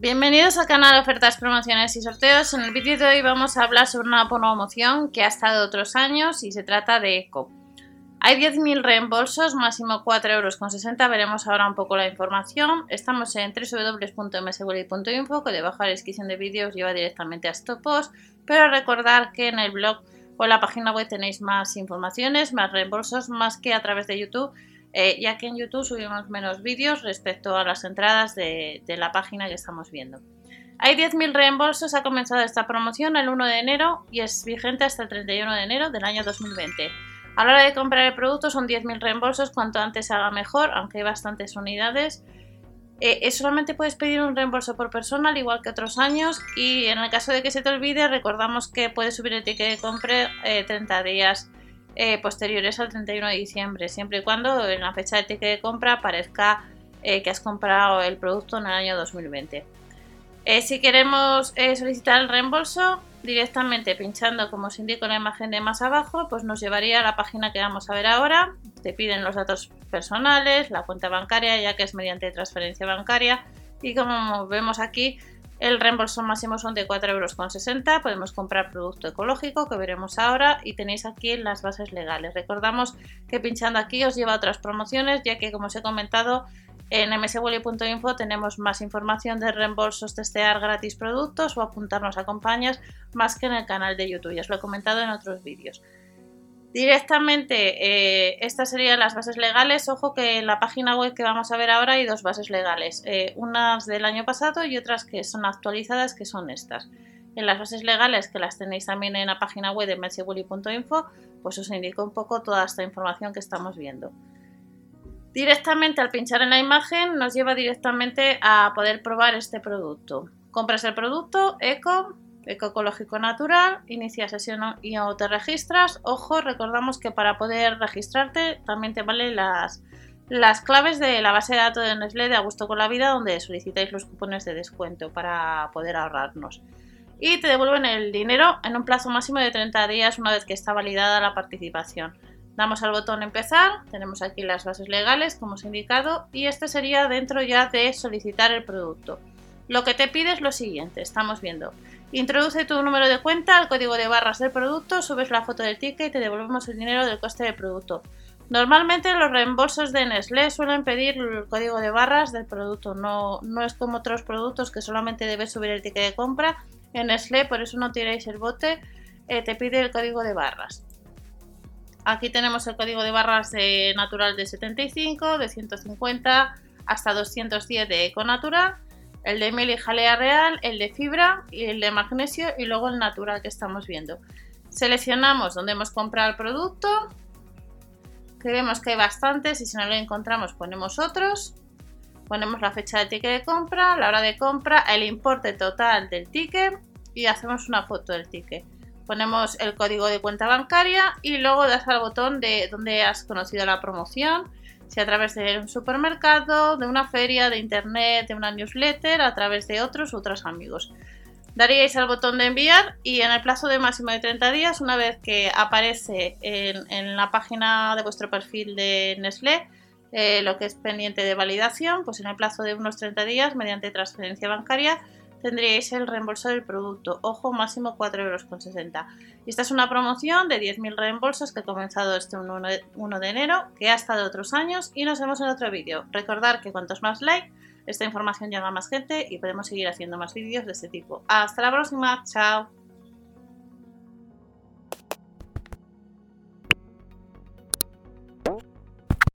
Bienvenidos al canal Ofertas, Promociones y Sorteos. En el vídeo de hoy vamos a hablar sobre una promoción que ha estado otros años y se trata de ECO. Hay 10.000 reembolsos, máximo 4,60 euros. Veremos ahora un poco la información. Estamos en www.mswelly.info, que debajo de la descripción de vídeos lleva directamente a estos post. Pero recordar que en el blog o en la página web tenéis más informaciones, más reembolsos, más que a través de YouTube eh, ya que en YouTube subimos menos vídeos respecto a las entradas de, la página que estamos viendo. Hay 10.000 reembolsos, ha comenzado esta promoción el 1 de enero y es vigente hasta el 31 de enero del año 2020. A la hora de comprar el producto son 10.000 reembolsos, cuanto antes haga mejor, aunque hay bastantes unidades. Eh, solamente puedes pedir un reembolso por persona, al igual que otros años, y en el caso de que se te olvide, recordamos que puedes subir el ticket de compra 30 días eh, posteriores al 31 de diciembre, siempre y cuando en la fecha de ticket de compra aparezca eh, que has comprado el producto en el año 2020. Eh, si queremos solicitar el reembolso, directamente pinchando como os indico en la imagen de más abajo, pues nos llevaría a la página que vamos a ver ahora. Te piden los datos personales, la cuenta bancaria, ya que es mediante transferencia bancaria. Y como vemos aquí, el reembolso máximo son de 4,60 euros. Podemos comprar producto ecológico que veremos ahora y tenéis aquí las bases legales. Recordamos que pinchando aquí os lleva a otras promociones ya que como os he comentado en mswally.info tenemos más información de reembolsos, testear gratis productos o apuntarnos a compañías más que en el canal de YouTube. Ya os lo he comentado en otros vídeos. Directamente, eh, estas serían las bases legales. Ojo que en la página web que vamos a ver ahora hay dos bases legales, eh, unas del año pasado y otras que son actualizadas, que son estas. En las bases legales, que las tenéis también en la página web de metseguli.info, pues os indico un poco toda esta información que estamos viendo. Directamente al pinchar en la imagen nos lleva directamente a poder probar este producto. Compras el producto, eco, ecológico natural, inicia sesión y o te registras. Ojo, recordamos que para poder registrarte también te valen las, las claves de la base de datos de Nestlé de A Gusto con la Vida, donde solicitáis los cupones de descuento para poder ahorrarnos. Y te devuelven el dinero en un plazo máximo de 30 días una vez que está validada la participación. Damos al botón empezar, tenemos aquí las bases legales como os he indicado y este sería dentro ya de solicitar el producto. Lo que te pide es lo siguiente, estamos viendo Introduce tu número de cuenta, el código de barras del producto, subes la foto del ticket y te devolvemos el dinero del coste del producto. Normalmente los reembolsos de Nestlé suelen pedir el código de barras del producto, no, no es como otros productos que solamente debes subir el ticket de compra. En Nestlé, por eso no tiráis el bote, eh, te pide el código de barras. Aquí tenemos el código de barras de natural de 75, de 150 hasta 210 de eco natural el de miel y jalea real, el de fibra y el de magnesio y luego el natural que estamos viendo. Seleccionamos donde hemos comprado el producto, que vemos que hay bastantes y si no lo encontramos ponemos otros. Ponemos la fecha de ticket de compra, la hora de compra, el importe total del ticket y hacemos una foto del ticket. Ponemos el código de cuenta bancaria y luego das al botón de donde has conocido la promoción si a través de un supermercado, de una feria, de internet, de una newsletter, a través de otros u otros amigos. Daríais al botón de enviar y en el plazo de máximo de 30 días, una vez que aparece en, la página de vuestro perfil de Nestlé, eh, lo que es pendiente de validación, pues en el plazo de unos 30 días, mediante transferencia bancaria, tendríais el reembolso del producto. Ojo, máximo 4,60 euros. Y esta es una promoción de 10.000 reembolsos que ha comenzado este 1 de enero, que ha estado otros años y nos vemos en otro vídeo. Recordar que cuantos más like, esta información llega a más gente y podemos seguir haciendo más vídeos de este tipo. Hasta la próxima, chao.